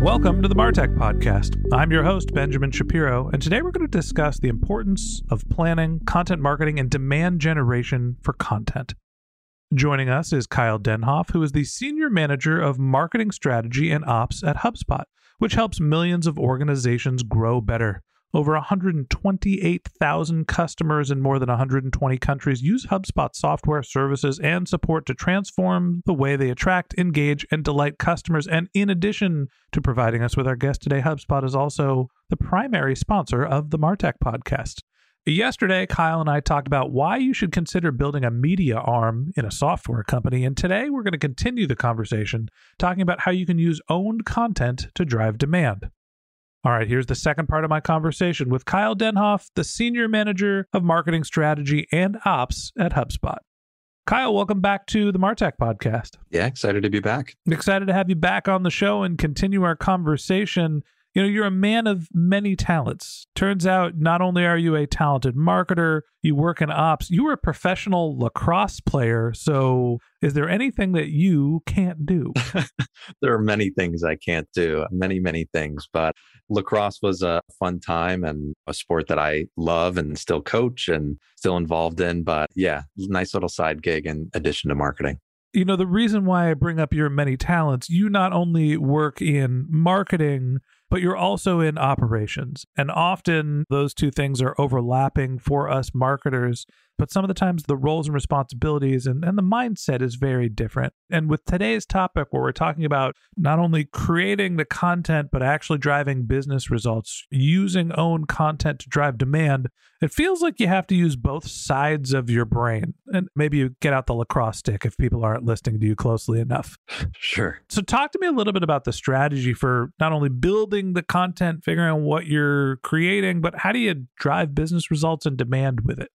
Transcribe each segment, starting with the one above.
Welcome to the Martech Podcast. I'm your host, Benjamin Shapiro, and today we're going to discuss the importance of planning, content marketing, and demand generation for content. Joining us is Kyle Denhoff, who is the Senior Manager of Marketing Strategy and Ops at HubSpot, which helps millions of organizations grow better. Over 128,000 customers in more than 120 countries use HubSpot software, services, and support to transform the way they attract, engage, and delight customers. And in addition to providing us with our guest today, HubSpot is also the primary sponsor of the Martech podcast. Yesterday, Kyle and I talked about why you should consider building a media arm in a software company. And today, we're going to continue the conversation talking about how you can use owned content to drive demand. All right, here's the second part of my conversation with Kyle Denhoff, the Senior Manager of Marketing Strategy and Ops at HubSpot. Kyle, welcome back to the Martech podcast. Yeah, excited to be back. Excited to have you back on the show and continue our conversation. You know, you're a man of many talents. Turns out, not only are you a talented marketer, you work in ops, you were a professional lacrosse player. So, is there anything that you can't do? there are many things I can't do, many, many things. But lacrosse was a fun time and a sport that I love and still coach and still involved in. But yeah, nice little side gig in addition to marketing. You know, the reason why I bring up your many talents, you not only work in marketing, but you're also in operations. And often those two things are overlapping for us marketers. But some of the times the roles and responsibilities and, and the mindset is very different. And with today's topic, where we're talking about not only creating the content, but actually driving business results, using own content to drive demand, it feels like you have to use both sides of your brain. And maybe you get out the lacrosse stick if people aren't listening to you closely enough. Sure. So, talk to me a little bit about the strategy for not only building the content, figuring out what you're creating, but how do you drive business results and demand with it?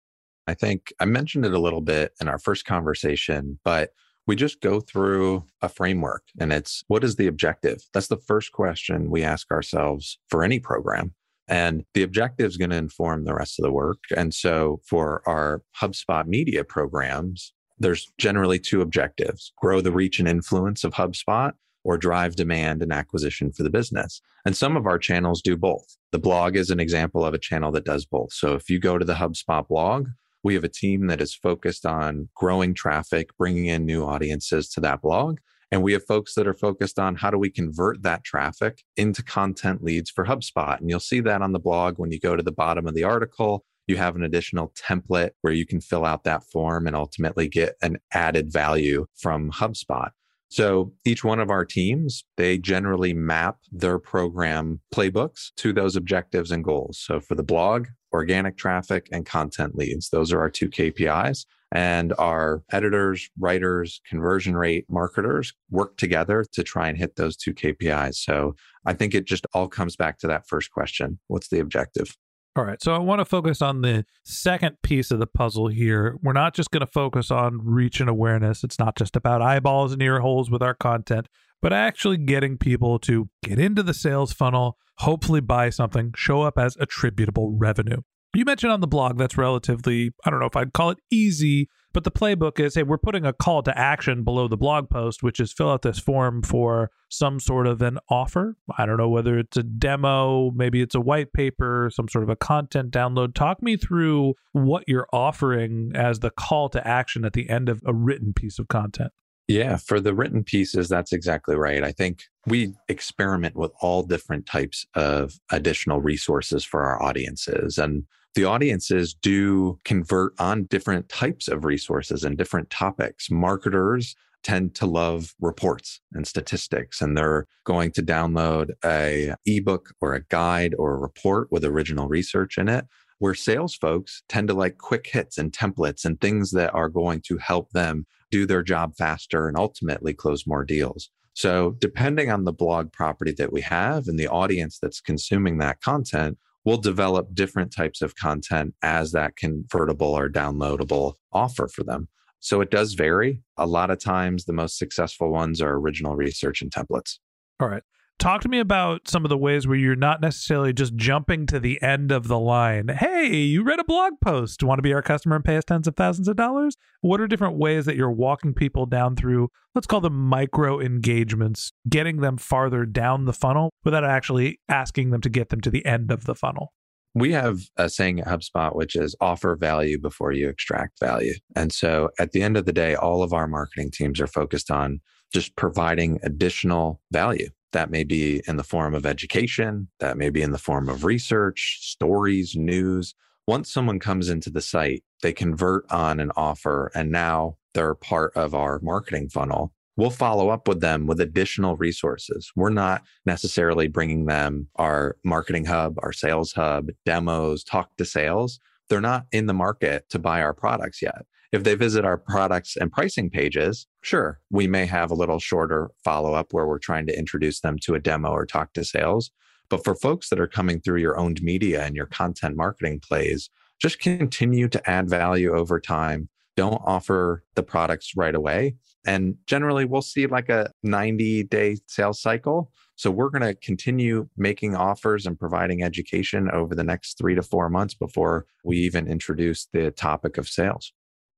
I think I mentioned it a little bit in our first conversation, but we just go through a framework and it's what is the objective? That's the first question we ask ourselves for any program. And the objective is going to inform the rest of the work. And so for our HubSpot media programs, there's generally two objectives grow the reach and influence of HubSpot or drive demand and acquisition for the business. And some of our channels do both. The blog is an example of a channel that does both. So if you go to the HubSpot blog, we have a team that is focused on growing traffic, bringing in new audiences to that blog. And we have folks that are focused on how do we convert that traffic into content leads for HubSpot. And you'll see that on the blog when you go to the bottom of the article. You have an additional template where you can fill out that form and ultimately get an added value from HubSpot. So each one of our teams, they generally map their program playbooks to those objectives and goals. So for the blog, organic traffic and content leads, those are our two KPIs. And our editors, writers, conversion rate marketers work together to try and hit those two KPIs. So I think it just all comes back to that first question What's the objective? All right. So I want to focus on the second piece of the puzzle here. We're not just going to focus on reach and awareness. It's not just about eyeballs and ear holes with our content, but actually getting people to get into the sales funnel, hopefully buy something, show up as attributable revenue. You mentioned on the blog that's relatively, I don't know if I'd call it easy, but the playbook is hey, we're putting a call to action below the blog post, which is fill out this form for some sort of an offer. I don't know whether it's a demo, maybe it's a white paper, some sort of a content download. Talk me through what you're offering as the call to action at the end of a written piece of content. Yeah, for the written pieces, that's exactly right. I think we experiment with all different types of additional resources for our audiences. And the audiences do convert on different types of resources and different topics. Marketers tend to love reports and statistics and they're going to download a ebook or a guide or a report with original research in it where sales folks tend to like quick hits and templates and things that are going to help them do their job faster and ultimately close more deals. So, depending on the blog property that we have and the audience that's consuming that content, we'll develop different types of content as that convertible or downloadable offer for them. So it does vary. A lot of times, the most successful ones are original research and templates. All right. Talk to me about some of the ways where you're not necessarily just jumping to the end of the line. Hey, you read a blog post. Want to be our customer and pay us tens of thousands of dollars? What are different ways that you're walking people down through, let's call them micro engagements, getting them farther down the funnel without actually asking them to get them to the end of the funnel? We have a saying at HubSpot, which is offer value before you extract value. And so at the end of the day, all of our marketing teams are focused on just providing additional value that may be in the form of education, that may be in the form of research, stories, news. Once someone comes into the site, they convert on an offer and now they're part of our marketing funnel. We'll follow up with them with additional resources. We're not necessarily bringing them our marketing hub, our sales hub, demos, talk to sales. They're not in the market to buy our products yet. If they visit our products and pricing pages, sure, we may have a little shorter follow up where we're trying to introduce them to a demo or talk to sales. But for folks that are coming through your owned media and your content marketing plays, just continue to add value over time. Don't offer the products right away. And generally, we'll see like a 90 day sales cycle. So we're going to continue making offers and providing education over the next three to four months before we even introduce the topic of sales.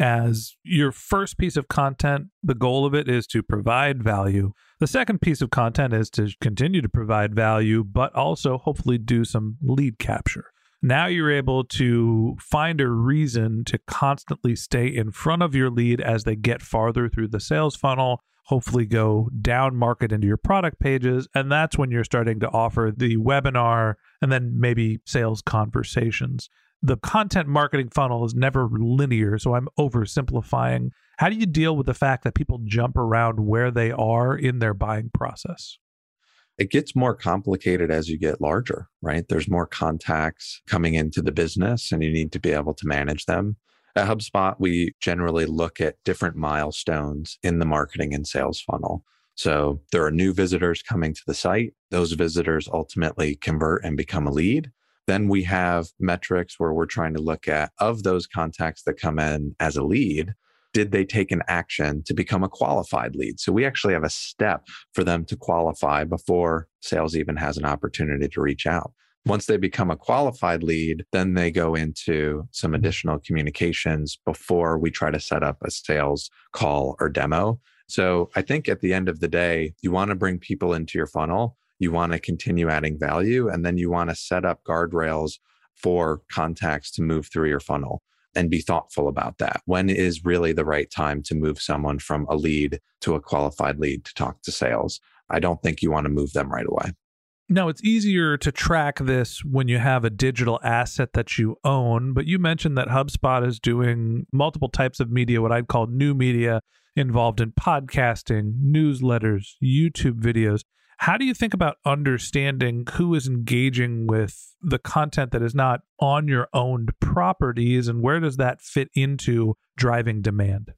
as your first piece of content, the goal of it is to provide value. The second piece of content is to continue to provide value, but also hopefully do some lead capture. Now you're able to find a reason to constantly stay in front of your lead as they get farther through the sales funnel, hopefully go down market into your product pages. And that's when you're starting to offer the webinar and then maybe sales conversations the content marketing funnel is never linear, so I'm oversimplifying. How do you deal with the fact that people jump around where they are in their buying process? It gets more complicated as you get larger, right? There's more contacts coming into the business and you need to be able to manage them. At HubSpot, we generally look at different milestones in the marketing and sales funnel. So there are new visitors coming to the site. Those visitors ultimately convert and become a lead. Then we have metrics where we're trying to look at of those contacts that come in as a lead, did they take an action to become a qualified lead? So we actually have a step for them to qualify before sales even has an opportunity to reach out. Once they become a qualified lead, then they go into some additional communications before we try to set up a sales call or demo. So I think at the end of the day, you want to bring people into your funnel, you want to continue adding value, and then you want to set up guardrails for contacts to move through your funnel and be thoughtful about that. When is really the right time to move someone from a lead to a qualified lead to talk to sales? I don't think you want to move them right away. Now, it's easier to track this when you have a digital asset that you own, but you mentioned that HubSpot is doing multiple types of media, what I'd call new media, involved in podcasting, newsletters, YouTube videos. How do you think about understanding who is engaging with the content that is not on your owned properties, and where does that fit into driving demand?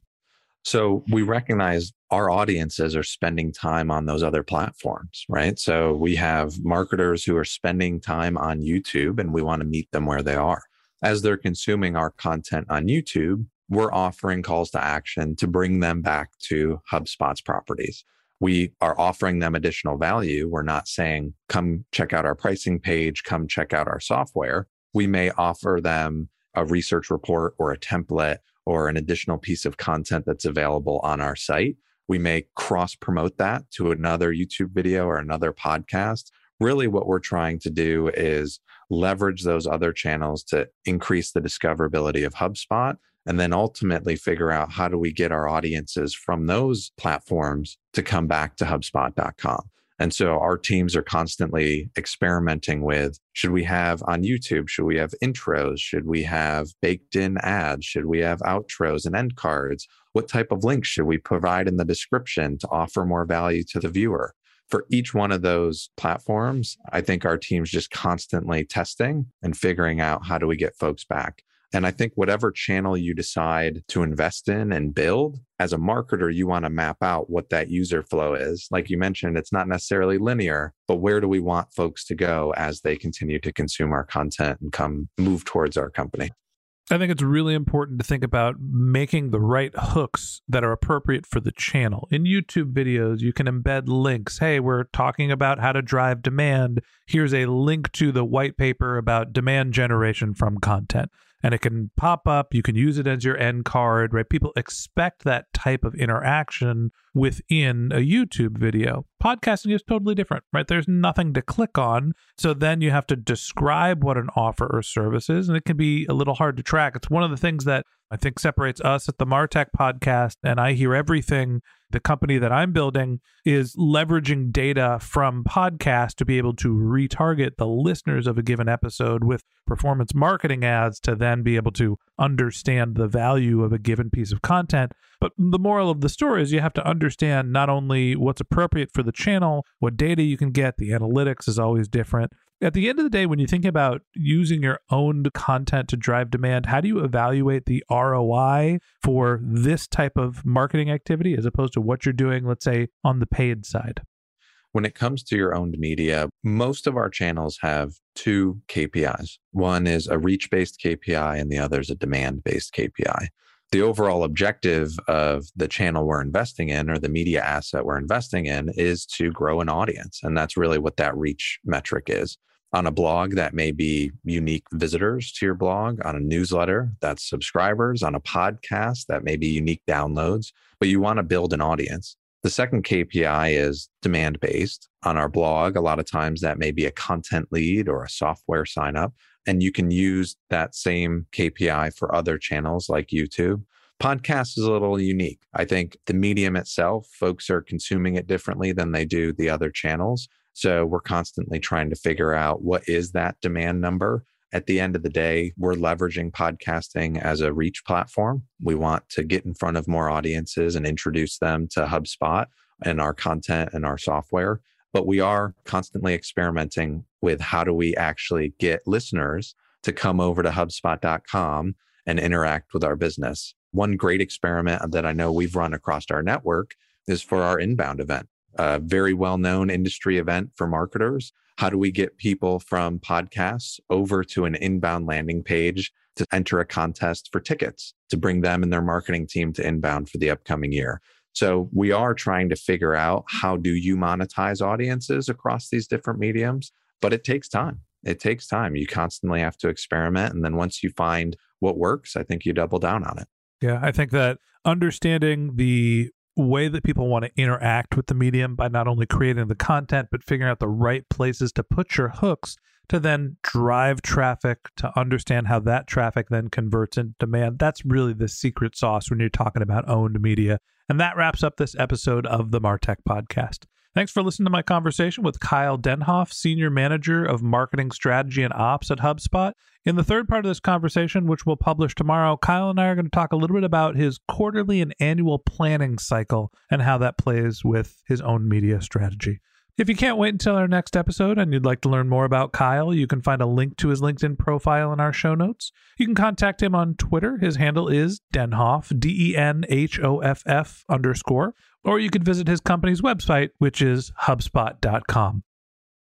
So we recognize our audiences are spending time on those other platforms, right? So we have marketers who are spending time on YouTube and we want to meet them where they are. As they're consuming our content on YouTube, we're offering calls to action to bring them back to HubSpot's properties. We are offering them additional value. We're not saying, come check out our pricing page, come check out our software. We may offer them a research report or a template or an additional piece of content that's available on our site. We may cross promote that to another YouTube video or another podcast. Really, what we're trying to do is leverage those other channels to increase the discoverability of HubSpot and then ultimately figure out how do we get our audiences from those platforms to come back to HubSpot.com. And so our teams are constantly experimenting with should we have on YouTube, should we have intros? Should we have baked in ads? Should we have outros and end cards? What type of links should we provide in the description to offer more value to the viewer? For each one of those platforms, I think our team's just constantly testing and figuring out how do we get folks back. And I think whatever channel you decide to invest in and build, as a marketer, you want to map out what that user flow is. Like you mentioned, it's not necessarily linear, but where do we want folks to go as they continue to consume our content and come move towards our company? I think it's really important to think about making the right hooks that are appropriate for the channel. In YouTube videos, you can embed links. Hey, we're talking about how to drive demand. Here's a link to the white paper about demand generation from content and it can pop up. You can use it as your end card, right? People expect that type of interaction within a YouTube video. Podcasting is totally different, right? There's nothing to click on. So then you have to describe what an offer or service is, and it can be a little hard to track. It's one of the things that I think separates us at the Martech podcast, and I hear everything the company that I'm building is leveraging data from podcasts to be able to retarget the listeners of a given episode with performance marketing ads to then be able to understand the value of a given piece of content. But the moral of the story is you have to understand not only what's appropriate for the channel, what data you can get, the analytics is always different, at the end of the day, when you think about using your own content to drive demand, how do you evaluate the ROI for this type of marketing activity as opposed to what you're doing, let's say, on the paid side? When it comes to your owned media, most of our channels have two KPIs. One is a reach based KPI, and the other is a demand based KPI. The overall objective of the channel we're investing in or the media asset we're investing in is to grow an audience. And that's really what that reach metric is on a blog that may be unique visitors to your blog, on a newsletter that's subscribers, on a podcast that may be unique downloads, but you want to build an audience. The second KPI is demand based. On our blog, a lot of times that may be a content lead or a software sign up. And you can use that same KPI for other channels like YouTube. Podcast is a little unique. I think the medium itself, folks are consuming it differently than they do the other channels. So we're constantly trying to figure out what is that demand number. At the end of the day, we're leveraging podcasting as a reach platform. We want to get in front of more audiences and introduce them to HubSpot and our content and our software. but we are constantly experimenting with how do we actually get listeners to come over to HubSpot.com and interact with our business. One great experiment that I know we've run across our network is for our inbound event, a very well known industry event for marketers. How do we get people from podcasts over to an inbound landing page to enter a contest for tickets to bring them and their marketing team to inbound for the upcoming year? So we are trying to figure out how do you monetize audiences across these different mediums, but it takes time. It takes time. You constantly have to experiment. And then once you find what works, I think you double down on it. Yeah, I think that understanding the way that people want to interact with the medium by not only creating the content, but figuring out the right places to put your hooks to then drive traffic, to understand how that traffic then converts into demand. That's really the secret sauce when you're talking about owned media. And that wraps up this episode of the Martech podcast. Thanks for listening to my conversation with Kyle Denhoff, Senior Manager of Marketing Strategy and Ops at HubSpot. In the third part of this conversation, which we'll publish tomorrow, Kyle and I are going to talk a little bit about his quarterly and annual planning cycle and how that plays with his own media strategy. If you can't wait until our next episode and you'd like to learn more about Kyle, you can find a link to his LinkedIn profile in our show notes. You can contact him on Twitter. His handle is Denhoff, D E N H O F F underscore, or you could visit his company's website, which is HubSpot.com.